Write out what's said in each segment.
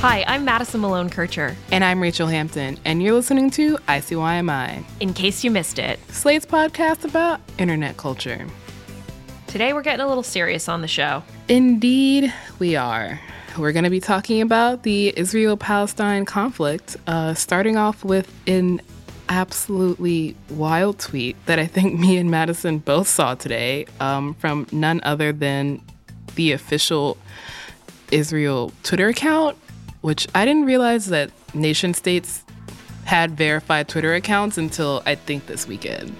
Hi, I'm Madison Malone Kircher. And I'm Rachelle Hampton, and you're listening to ICYMI, In case you missed it, Slate's podcast about internet culture. today we're getting a little serious on the show. Indeed, we are. We're going to be talking about the Israel Palestine conflict, uh, starting off with an absolutely wild tweet that I think me and Madison both saw today um, from none other than the official Israel Twitter account, which I didn't realize that nation states had verified Twitter accounts until I think this weekend.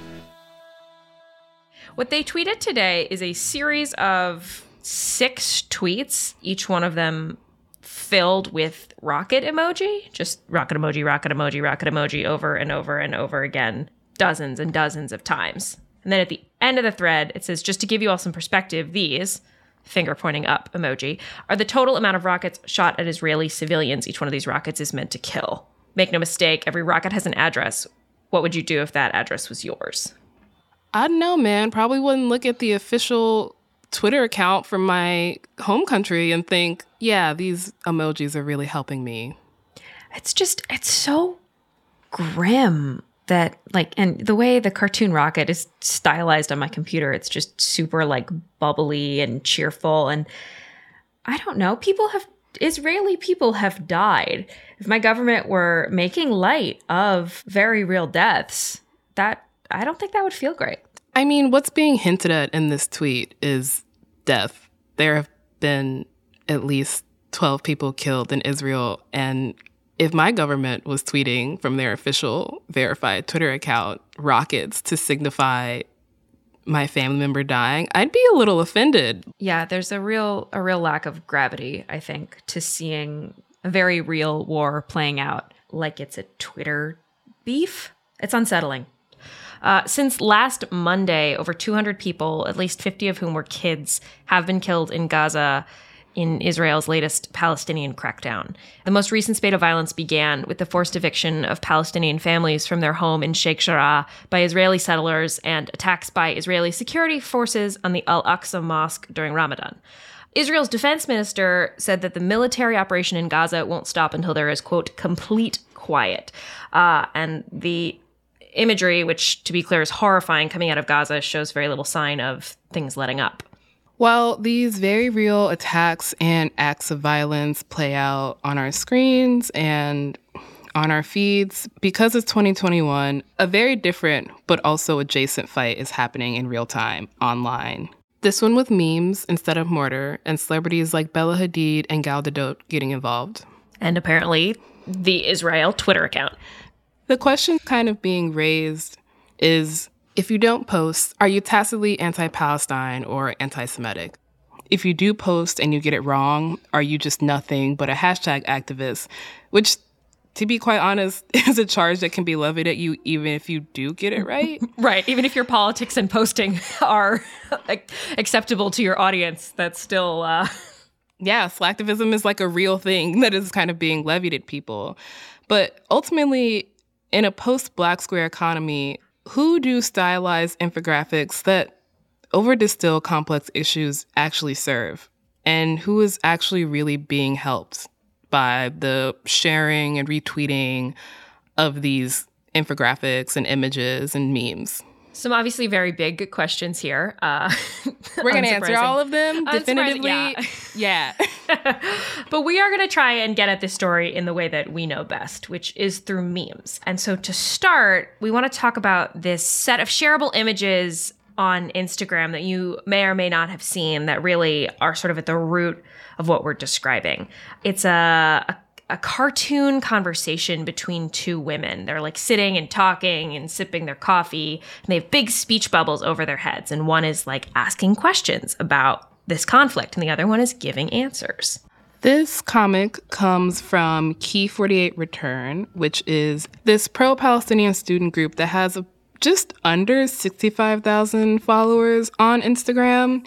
What they tweeted today is a series of six tweets, each one of them filled with rocket emoji, just rocket emoji, rocket emoji, rocket emoji over and over and over again, dozens and dozens of times. And then at the end of the thread, it says, just to give you all some perspective, these, finger pointing up emoji, are the total amount of rockets shot at Israeli civilians each one of these rockets is meant to kill. Make no mistake, every rocket has an address. What would you do if that address was yours? I don't know, man. Probably wouldn't look at the official Twitter account from my home country and think, yeah, these emojis are really helping me. it's just it's so grim that like and the way the cartoon rocket is stylized on my computer it's just super like bubbly and cheerful and i don't know people have israeli people have died if my government were making light of very real deaths that i don't think that would feel great I mean, what's being hinted at in this tweet is death. There have been at least 12 people killed in Israel. And if my government was tweeting from their official verified Twitter account rockets to signify my family member dying, I'd be a little offended. yeah there's a real a real lack of gravity i think to seeing a very real war playing out like it's a twitter beef. It's unsettling. Uh, since last Monday, over 200 people, at least 50 of whom were kids, have been killed in Gaza in Israel's latest Palestinian crackdown. The most recent spate of violence began with the forced eviction of Palestinian families from their home in Sheikh Jarrah by Israeli settlers and attacks by Israeli security forces on the Al Aqsa Mosque during Ramadan. Israel's defense minister said that the military operation in Gaza won't stop until there is, quote, complete quiet. Uh, and the imagery, which to be clear is horrifying coming out of Gaza, shows very little sign of things letting up. While these very real attacks and acts of violence play out on our screens and on our feeds, because it's 2021, a very different but also adjacent fight is happening in real time online. This one with memes instead of mortar, and celebrities like Bella Hadid and Gal Gadot getting involved. And apparently, the Israel Twitter account. The question kind of being raised is if you don't post, are you tacitly anti Palestine or anti Semitic? If you do post and you get it wrong, are you just nothing but a hashtag activist? Which, to be quite honest, is a charge that can be levied at you even if you do get it right. Right. Even if your politics and posting are like, acceptable to your audience, that's still. Uh, yeah, slacktivism is like a real thing that is kind of being levied at people. But ultimately, in a post black square economy, who do stylized infographics that over distill complex issues actually serve? And who is actually really being helped by the sharing and retweeting of these infographics and images and memes? Some obviously very big questions here. Uh, We're going to answer all of them definitively. yeah. yeah. But we are going to try and get at this story in the way that we know best, which is through memes. And so to start, we want to talk about this set of shareable images on Instagram that you may or may not have seen that really are sort of at the root of what we're describing. It's a, a a cartoon conversation between two women. They're like sitting and talking and sipping their coffee, and they have big speech bubbles over their heads. And one is like asking questions about this conflict, and the other one is giving answers. This comic comes from Key 48 Return, which is this pro Palestinian student group that has just under 65,000 followers on Instagram.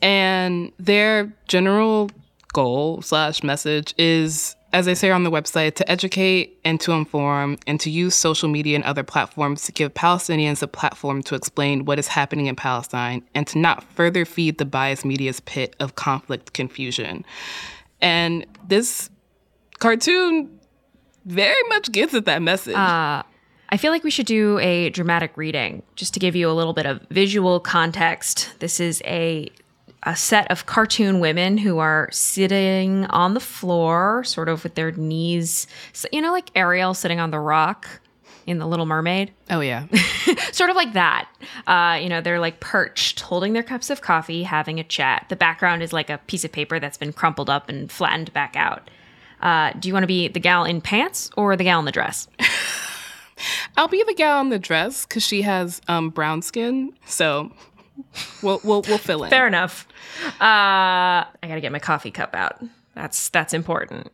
And their general goal slash message is as I say on the website, to educate and to inform and to use social media and other platforms to give Palestinians a platform to explain what is happening in Palestine and to not further feed the biased media's pit of conflict confusion. And this cartoon very much gets at that message. Uh, I feel like we should do a dramatic reading just to give you a little bit of visual context. This is a a set of cartoon women who are sitting on the floor, sort of with their knees, you know, like Ariel sitting on the rock in The Little Mermaid. Oh, yeah. sort of like that. Uh, you know, they're like perched, holding their cups of coffee, having a chat. The background is like a piece of paper that's been crumpled up and flattened back out. Uh, do you want to be the gal in pants or the gal in the dress? I'll be the gal in the dress because she has um, brown skin. So we'll we'll we'll fill in. Fair enough. Uh, I gotta get my coffee cup out. That's that's important.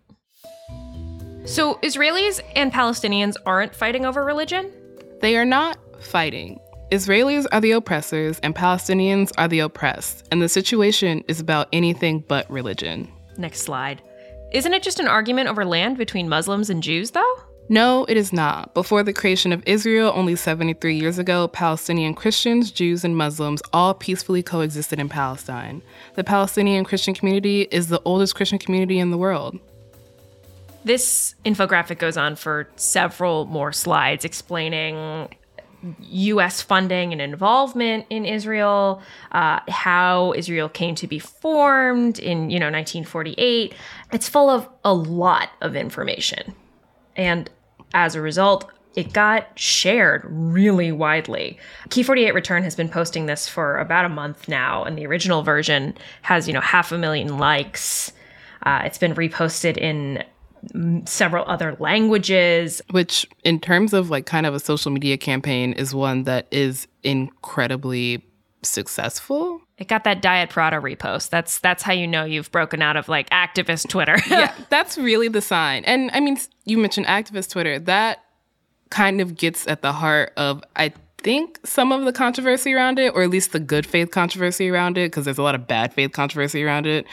So Israelis and Palestinians aren't fighting over religion. They are not fighting. Israelis are the oppressors and Palestinians are the oppressed, and the situation is about anything but religion. Next slide. Isn't it just an argument over land between Muslims and Jews, though? No, it is not. Before the creation of Israel, only 73 years ago, Palestinian Christians, Jews, and Muslims all peacefully coexisted in Palestine. The Palestinian Christian community is the oldest Christian community in the world. This infographic goes on for several more slides explaining U.S. funding and involvement in Israel, uh, how Israel came to be formed in you know 1948. It's full of a lot of information. And as a result, it got shared really widely. Key 48 Return has been posting this for about a month now, and the original version has, you know, half a million likes. Uh, it's been reposted in several other languages. Which, in terms of like kind of a social media campaign, is one that is incredibly successful. It got that Diet Prada repost. That's that's how you know you've broken out of like activist Twitter. yeah, that's really the sign. And I mean, you mentioned activist Twitter. That kind of gets at the heart of I think some of the controversy around it, or at least the good faith controversy around it, because there's a lot of bad faith controversy around it.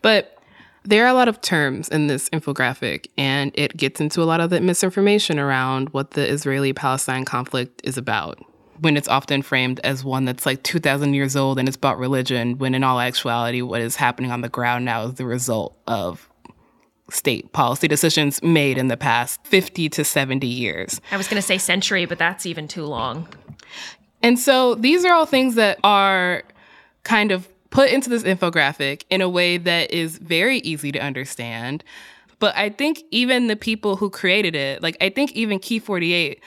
But there are a lot of terms in this infographic, and it gets into a lot of the misinformation around what the Israeli Palestine conflict is about when it's often framed as one that's like 2,000 years old and it's about religion, when in all actuality, what is happening on the ground now is the result of state policy decisions made in the past 50 to 70 years. I was going to say century, but that's even too long. And so these are all things that are kind of put into this infographic in a way that is very easy to understand. But I think even the people who created it, like I think even Key 48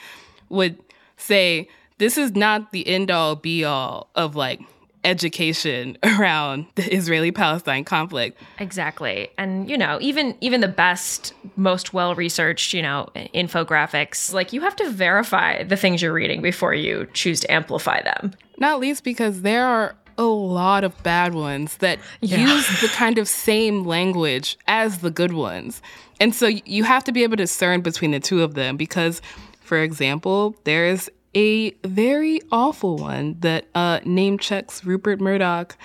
would say, this is not the end all be all of like education around the Israeli Palestine conflict. Exactly. And you know, even even the best most well-researched, you know, infographics, like you have to verify the things you're reading before you choose to amplify them. Not least because there are a lot of bad ones that yeah. use the kind of same language as the good ones. And so you have to be able to discern between the two of them because for example, there is a very awful one that uh, name checks Rupert Murdoch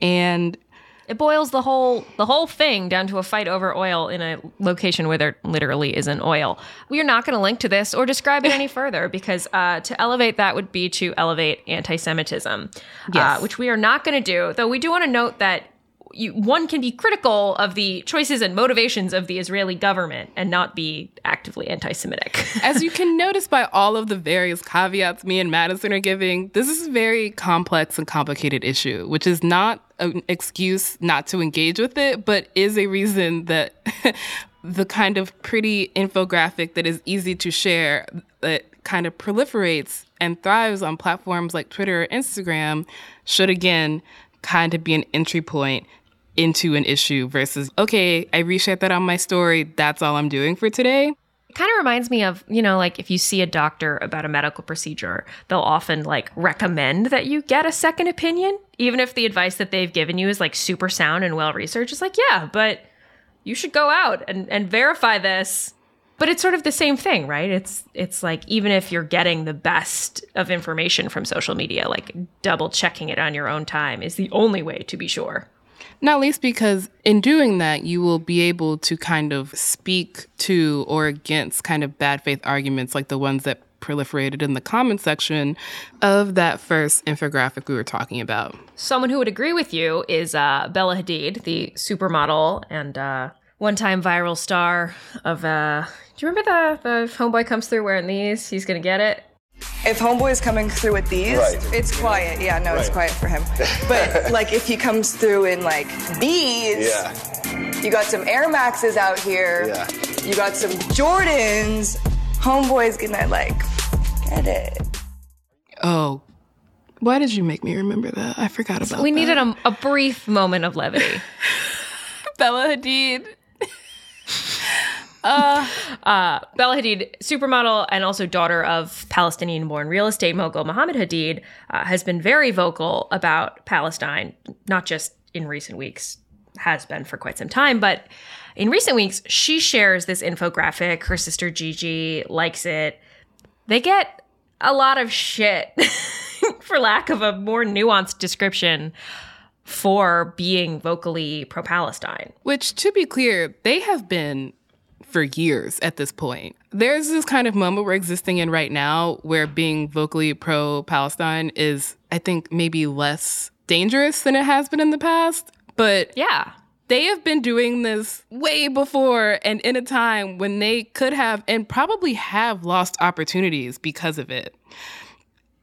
and it boils the whole the whole thing down to a fight over oil in a location where there literally isn't oil. We are not going to link to this or describe it any further because uh, to elevate that would be to elevate anti-Semitism, uh, yes. uh, which we are not going to do. Though we do want to note that you, one can be critical of the choices and motivations of the Israeli government and not be actively anti Semitic. As you can notice by all of the various caveats me and Madison are giving, this is a very complex and complicated issue, which is not an excuse not to engage with it, but is a reason that the kind of pretty infographic that is easy to share, that kind of proliferates and thrives on platforms like Twitter or Instagram, should again kind of be an entry point into an issue versus, okay, I reshared that on my story. That's all I'm doing for today. It kind of reminds me of, you know, like if you see a doctor about a medical procedure, they'll often like recommend that you get a second opinion, even if the advice that they've given you is like super sound and well researched. It's like, yeah, but you should go out and, and verify this. But it's sort of the same thing, right? It's it's like even if you're getting the best of information from social media, like double checking it on your own time is the only way to be sure. Not least because in doing that, you will be able to kind of speak to or against kind of bad faith arguments like the ones that proliferated in the comment section of that first infographic we were talking about. Someone who would agree with you is uh, Bella Hadid, the supermodel and uh, one time viral star of. Uh, do you remember the, the homeboy comes through wearing these? He's to get it. If Homeboy's coming through with these, Right. it's quiet. Yeah, no, it's quiet for him. But like if he comes through in like these, Yeah. you got some Air Maxes out here. Yeah. You got some Jordans. Homeboy's gonna like get it. Oh, why did you make me remember that? I forgot about We that. We needed a, a brief moment of levity. Bella Hadid. Bella Hadid, supermodel and also daughter of Palestinian born real estate mogul Mohammed Hadid, uh, has been very vocal about Palestine, not just in recent weeks, has been for quite some time, but in recent weeks, she shares this infographic. Her sister Gigi likes it. They get a lot of shit, for lack of a more nuanced description, for being vocally pro Palestine. Which, to be clear, they have been for years at this point. There's this kind of moment we're existing in right now where being vocally pro Palestine is, I think, maybe less dangerous than it has been in the past. But Yeah. they have been doing this way before and in a time when they could have and probably have lost opportunities because of it.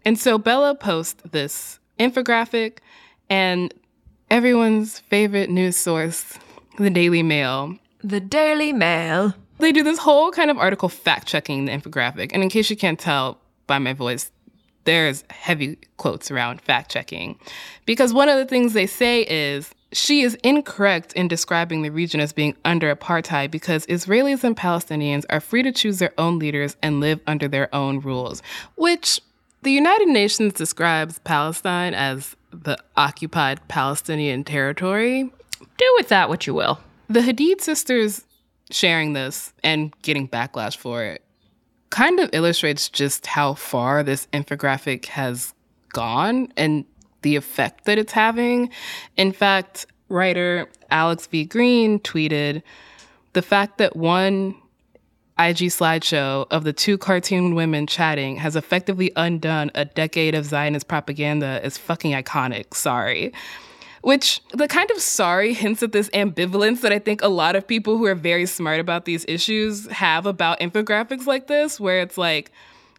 And so Bella posts this infographic and everyone's favorite news source, the Daily Mail, The Daily Mail. they do this whole kind of article fact checking the infographic. And in case you can't tell by my voice, there's heavy quotes around fact checking. Because one of the things they say is she is incorrect in describing the region as being under apartheid because Israelis and Palestinians are free to choose their own leaders and live under their own rules, which the United Nations describes Palestine as the occupied Palestinian territory, Do with that what you will. The Hadid sisters sharing this and getting backlash for it kind of illustrates just how far this infographic has gone and the effect that it's having. In fact, writer Alex V. Green tweeted the fact that one IG slideshow of the two cartoon women chatting has effectively undone a decade of Zionist propaganda is fucking iconic. Sorry. Which the kind of sorry hints at this ambivalence that I think a lot of people who are very smart about these issues have about infographics like this, where it's like,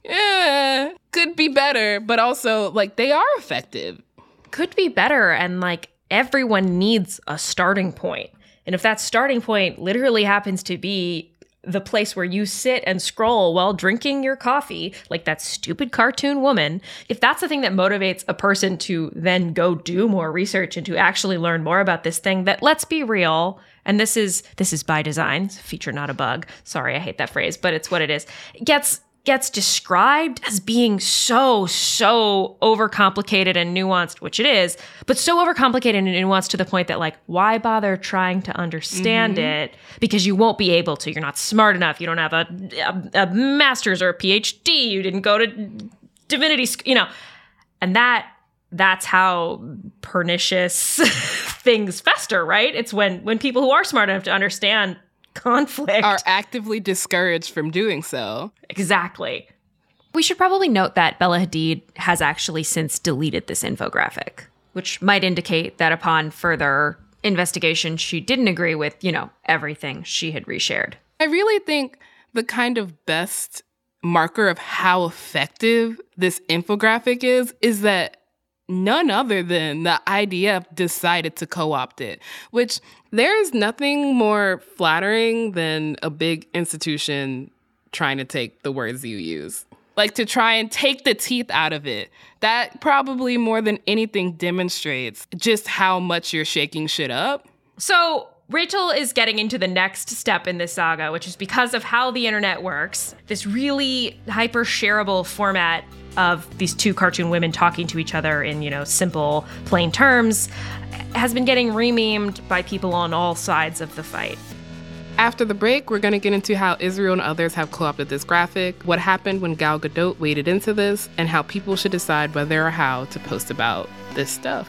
yeah, could be better, but also like they are effective. Could be better. And like everyone needs a starting point. And if that starting point literally happens to be the place where you sit and scroll while drinking your coffee, like that stupid cartoon woman, if that's the thing that motivates a person to then go do more research and to actually learn more about this thing that let's be real, and this is this is by design, feature not a bug. Sorry, I hate that phrase, but it's what it is. Gets gets described as being so, so overcomplicated and nuanced, which it is, but so overcomplicated and nuanced to the point that, like, why bother trying to understand mm-hmm. it? Because you won't be able to. You're not smart enough. You don't have a, a, a master's or a PhD. You didn't go to divinity school, you know. And that that's how pernicious things fester, right? It's when when people who are smart enough to understand conflict Are actively discouraged from doing so. exactly We should probably note that Bella Hadid has actually since deleted this infographic, which might indicate that upon further investigation, she didn't agree with, you know, everything she had reshared. I really think the kind of best marker of how effective this infographic is is that none other than the IDF decided to co opt it, which there is nothing more flattering than a big institution trying to take the words you use. Like to try and take the teeth out of it. That probably more than anything demonstrates just how much you're shaking shit up. So Rachelle is getting into the next step in this saga, which is because of how the internet works, this really hyper shareable format of these two cartoon women talking to each other in, you know, simple, plain terms has been getting rememed by people on all sides of the fight. After the break, we're going to get into how Israel and others have co opted this graphic, what happened when Gal Gadot waded into this, and how people should decide whether or how to post about this stuff.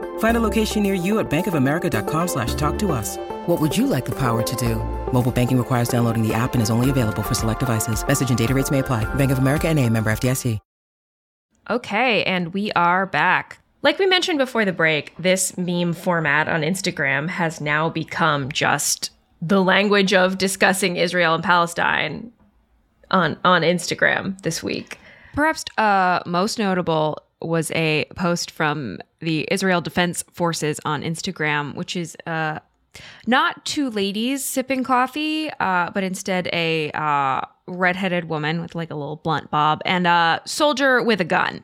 Find a location near you at bankofamerica.com slash talk to us. What would you like the power to do? Mobile banking requires downloading the app and is only available for select devices. Message and data rates may apply. Bank of America and a member FDIC. Okay, and we are back. Like we mentioned before the break, this meme format on Instagram has now become just the language of discussing Israel and Palestine on on Instagram this week. Perhaps uh, most notable was a post from the Israel Defense Forces on Instagram, which is uh, not two ladies sipping coffee, uh, but instead a uh, redheaded woman with like a little blunt bob and a soldier with a gun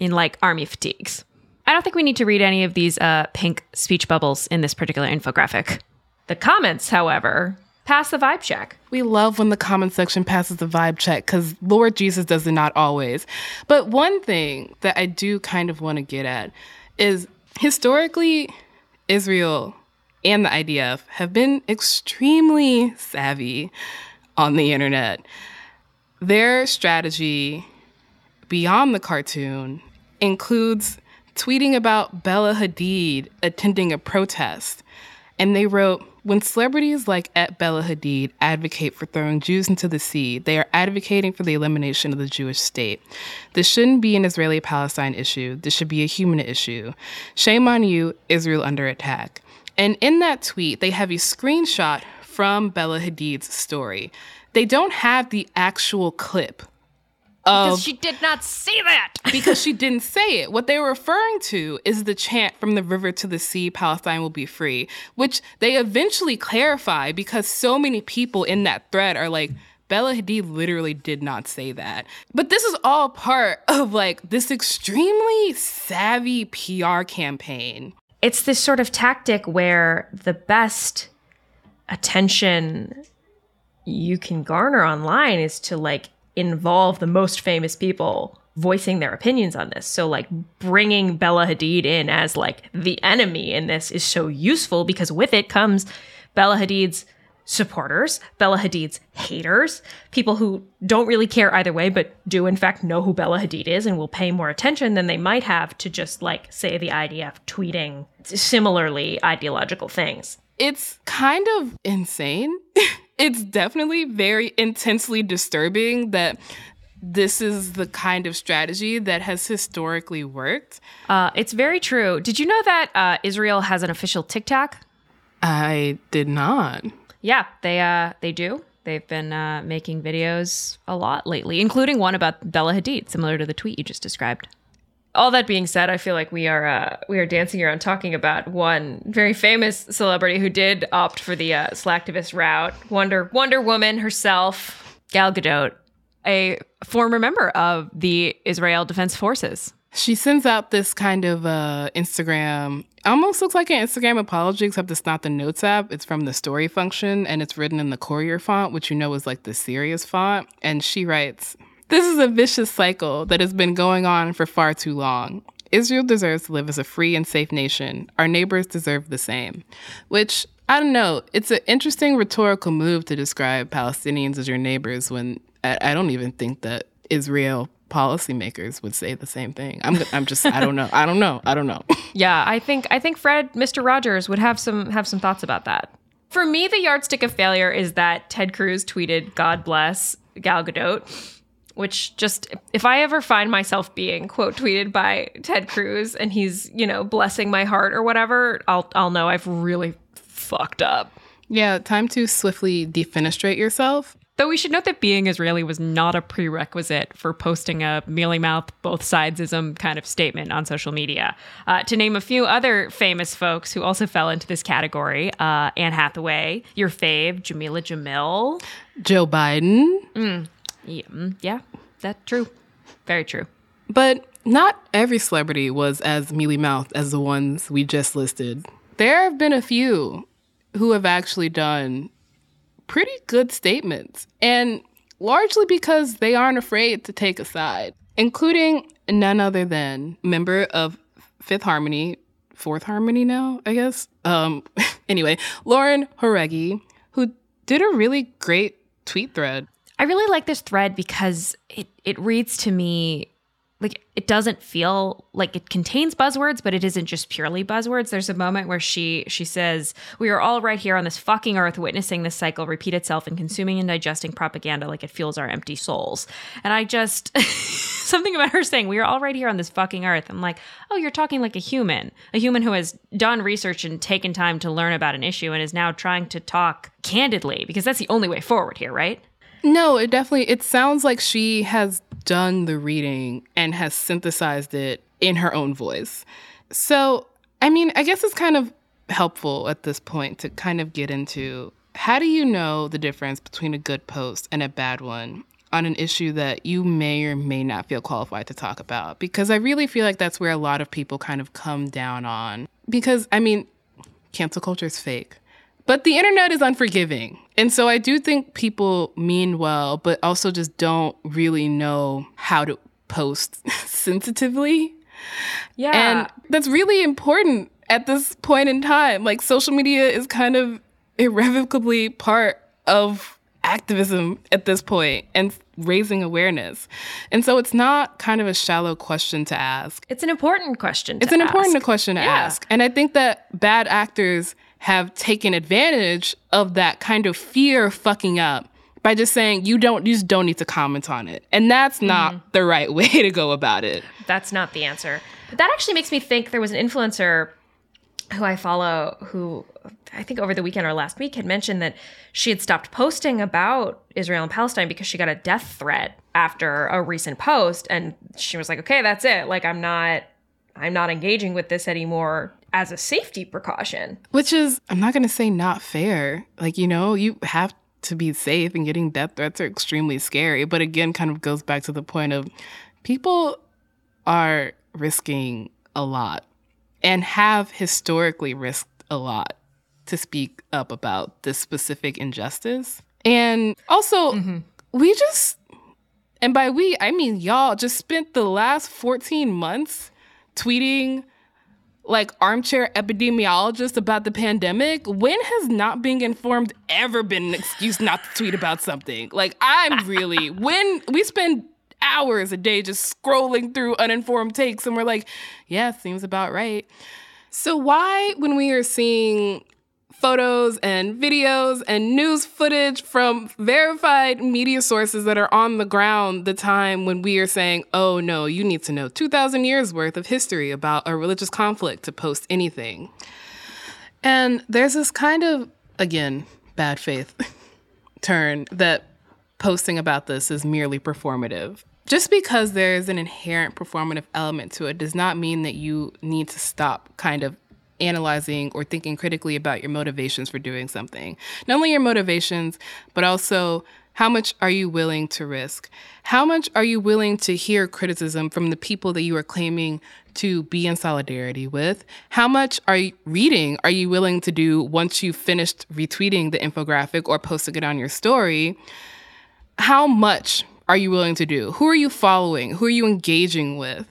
in like army fatigues. I don't think we need to read any of these uh, pink speech bubbles in this particular infographic. The comments, however, pass the vibe check. We love when the comment section passes the vibe check because Lord Jesus does it not always. But one thing that I do kind of want to get at is historically, Israel and the IDF have been extremely savvy on the internet. Their strategy beyond the cartoon includes tweeting about Bella Hadid attending a protest. And they wrote, when celebrities like at Bella Hadid advocate for throwing Jews into the sea, they are advocating for the elimination of the Jewish state. This shouldn't be an Israeli Palestine issue. This should be a human issue. Shame on you, Israel under attack. And in that tweet, they have a screenshot from Bella Hadid's story. They don't have the actual clip because she did not say that. because she didn't say it. What they were referring to is the chant from the river to the sea, Palestine will be free, which they eventually clarify because so many people in that thread are like, Bella Hadid literally did not say that. But this is all part of like this extremely savvy PR campaign. It's this sort of tactic where the best attention you can garner online is to like involve the most famous people voicing their opinions on this. So like bringing Bella Hadid in as like the enemy in this is so useful because with it comes Bella Hadid's supporters, Bella Hadid's haters, people who don't really care either way but do in fact know who Bella Hadid is and will pay more attention than they might have to just like say the IDF tweeting similarly ideological things. It's kind of insane. it's definitely very intensely disturbing that this is the kind of strategy that has historically worked. Uh, it's very true. Did you know that uh, Israel has an official TikTok? I did not. Yeah, they uh, they do. They've been uh, making videos a lot lately, including one about Bella Hadid, similar to the tweet you just described all that being said, I feel like we are uh, we are dancing around talking about one very famous celebrity who did opt for the uh, slacktivist route. Wonder Wonder Woman herself, Gal Gadot, a former member of the Israel Defense Forces. She sends out this kind of uh, Instagram, almost looks like an Instagram apology, except it's not the Notes app. It's from the story function and it's written in the Courier font, which you know is like the serious font. And she writes, this is a vicious cycle that has been going on for far too long. Israel deserves to live as a free and safe nation. Our neighbors deserve the same. Which I don't know. It's an interesting rhetorical move to describe Palestinians as your neighbors when I, I don't even think that Israel policymakers would say the same thing. I'm I'm just I don't know. I don't know. I don't know. Yeah, I think I think Fred, Mr. Rogers, would have some have some thoughts about that. For me, the yardstick of failure is that Ted Cruz tweeted "God bless Gal Gadot," which just if I ever find myself being quote tweeted by Ted Cruz and he's you know blessing my heart or whatever, I'll I'll know I've really fucked up. Yeah, time to swiftly defenestrate yourself. Though we should note that being Israeli was not a prerequisite for posting a mealy mouth, both sidesism kind of statement on social media. Uh, to name a few other famous folks who also fell into this category uh, Anne Hathaway, your fave, Jameela Jamil. Joe Biden. Mm, yeah that's true. Very true. But not every celebrity was as mealy mouthed as the ones we just listed. There have been a few who have actually done pretty good statements, and largely because they aren't afraid to take a side, including none other than member of Fifth Harmony, Fourth Harmony now, I guess. Um, anyway, Lauren Jauregui, who did a really great tweet thread. I really like this thread because it it reads to me like it doesn't feel like it contains buzzwords but it isn't just purely buzzwords. There's a moment where she she says we are all right here on this fucking earth witnessing this cycle repeat itself and consuming and digesting propaganda like it fuels our empty souls. And i just something about her saying we are all right here on this fucking earth. I'm like oh you're talking like a human a human who has done research and taken time to learn about an issue and is now trying to talk candidly because that's the only way forward here right No, it definitely it sounds like she has done the reading and has synthesized it in her own voice. So, I mean, I guess it's kind of helpful at this point to kind of get into how do you know the difference between a good post and a bad one on an issue that you may or may not feel qualified to talk about? Because I really feel like that's where a lot of people kind of come down on. Because, I mean, cancel culture is fake. But the internet is unforgiving. And so I do think people mean well, but also just don't really know how to post sensitively. yeah And that's really important at this point in time. Like social media is kind of irrevocably part of activism at this point and raising awareness. And so it's not kind of a shallow question to ask. it's an important question It's an important question to Yeah. ask. And I think that bad actors have taken advantage of that kind of fear of fucking up by just saying you don't you just don't need to comment on it. And that's not Mm-hmm. the right way to go about it. That's not the answer. But that actually makes me think there was an influencer who I follow who I think over the weekend or last week had mentioned that she had stopped posting about Israel and Palestine because she got a death threat after a recent post and she was like, "Okay, that's it. Like I'm not I'm not engaging with this anymore as a safety precaution." Which is I'm not gonna say not fair. Like, you know, you have to be safe and getting death threats are extremely scary. But again, kind of goes back to the point of people are risking a lot and have historically risked a lot to speak up about this specific injustice. And also, mm-hmm. we just, and by we, I mean y'all, just spent the last 14 months tweeting like armchair epidemiologist about the pandemic. When has not being informed ever been an excuse not to tweet about something? Like, I'm really, when we spend hours a day just scrolling through uninformed takes and we're like, yeah, seems about right. So, why, when we are seeing photos and videos and news footage from verified media sources that are on the ground the time when we are saying, oh no, you need to know 2,000 years worth of history about a religious conflict to post anything. And there's this kind of, again, bad faith turn that posting about this is merely performative. Just because there's an inherent performative element to it does not mean that you need to stop kind of analyzing or thinking critically about your motivations for doing something. Not only your motivations, but also how much are you willing to risk? How much are you willing to hear criticism from the people that you are claiming to be in solidarity with? How much are you reading are you willing to do once you've finished retweeting the infographic or posting it on your story? How much are you willing to do? Who are you following? Who are you engaging with?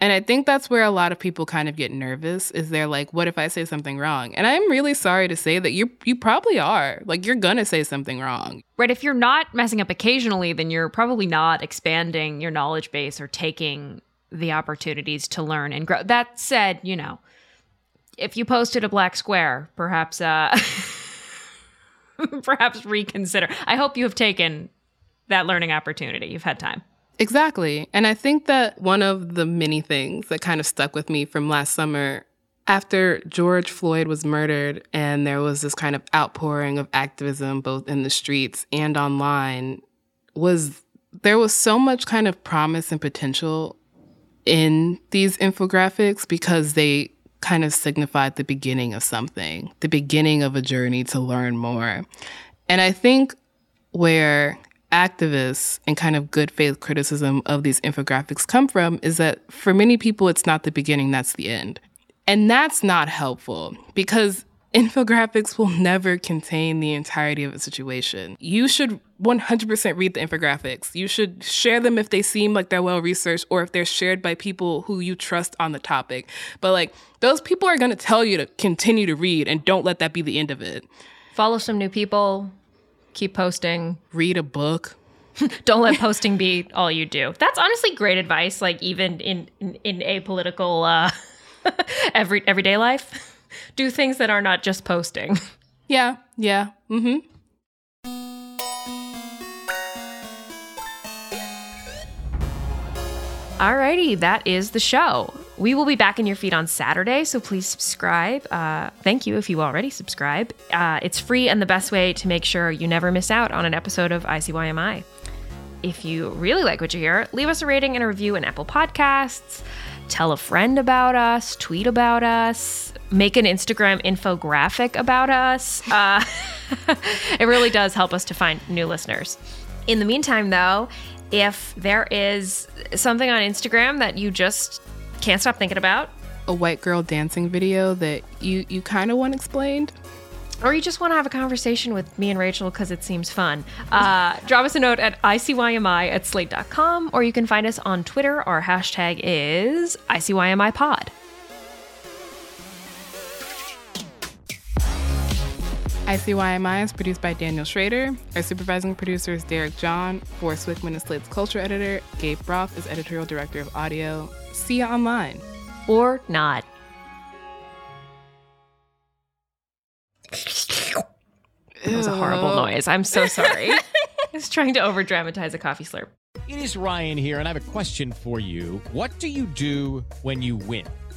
And I think that's where a lot of people kind of get nervous is they're like, what if I say something wrong? And I'm really sorry to say that you you probably are. Like you're to say something wrong. Right, if you're not messing up occasionally, then you're probably not expanding your knowledge base or taking the opportunities to learn and grow. That said, you know, if you posted a black square, perhaps uh perhaps reconsider. I hope you have taken that learning opportunity. You've had time. Exactly. And I think that one of the many things that kind of stuck with me from last summer after George Floyd was murdered and there was this kind of outpouring of activism both in the streets and online was there was so much kind of promise and potential in these infographics because they kind of signified the beginning of something, the beginning of a journey to learn more. And I think where activists and kind of good faith criticism of these infographics come from is that for many people, it's not the beginning, that's the end. And that's not helpful because infographics will never contain the entirety of a situation. You should 100% read the infographics. You should share them if they seem like they're well researched or if they're shared by people who you trust on the topic. But like those people are going to tell you to continue to read and don't let that be the end of it. Follow some new people, keep posting, read a book. don't let posting be all you do. That's honestly great advice like even in in, in apolitical uh every everyday life. Do things that are not just posting. Yeah, yeah. Mm Mhm. Alrighty, that is the show. We will be back in your feed on Saturday, so please subscribe. Uh, thank you if you already subscribe. Uh, it's free and the best way to make sure you never miss out on an episode of ICYMI. If you really like what you hear, leave us a rating and a review in Apple Podcasts. Tell a friend about us, tweet about us, make an Instagram infographic about us. Uh, it really does help us to find new listeners. In the meantime, though, if there is something on Instagram that you just can't stop thinking about, a white girl dancing video that you you kind of want explained, or you just want to have a conversation with me and Rachelle because it seems fun, uh, drop us a note at ICYMI at slate.com, or you can find us on Twitter. Our hashtag is ICYMIPod. ICYMI is produced by Daniel Schroeder. Our supervising producer is Derek John. Forrest Wickman is Slate's culture editor. Gabe Roth is editorial director of audio. See you online. Or not. That was a horrible noise. I'm so sorry. I was trying to over dramatize a coffee slurp. It is Ryan here, and I have a question for you. What do you do when you win?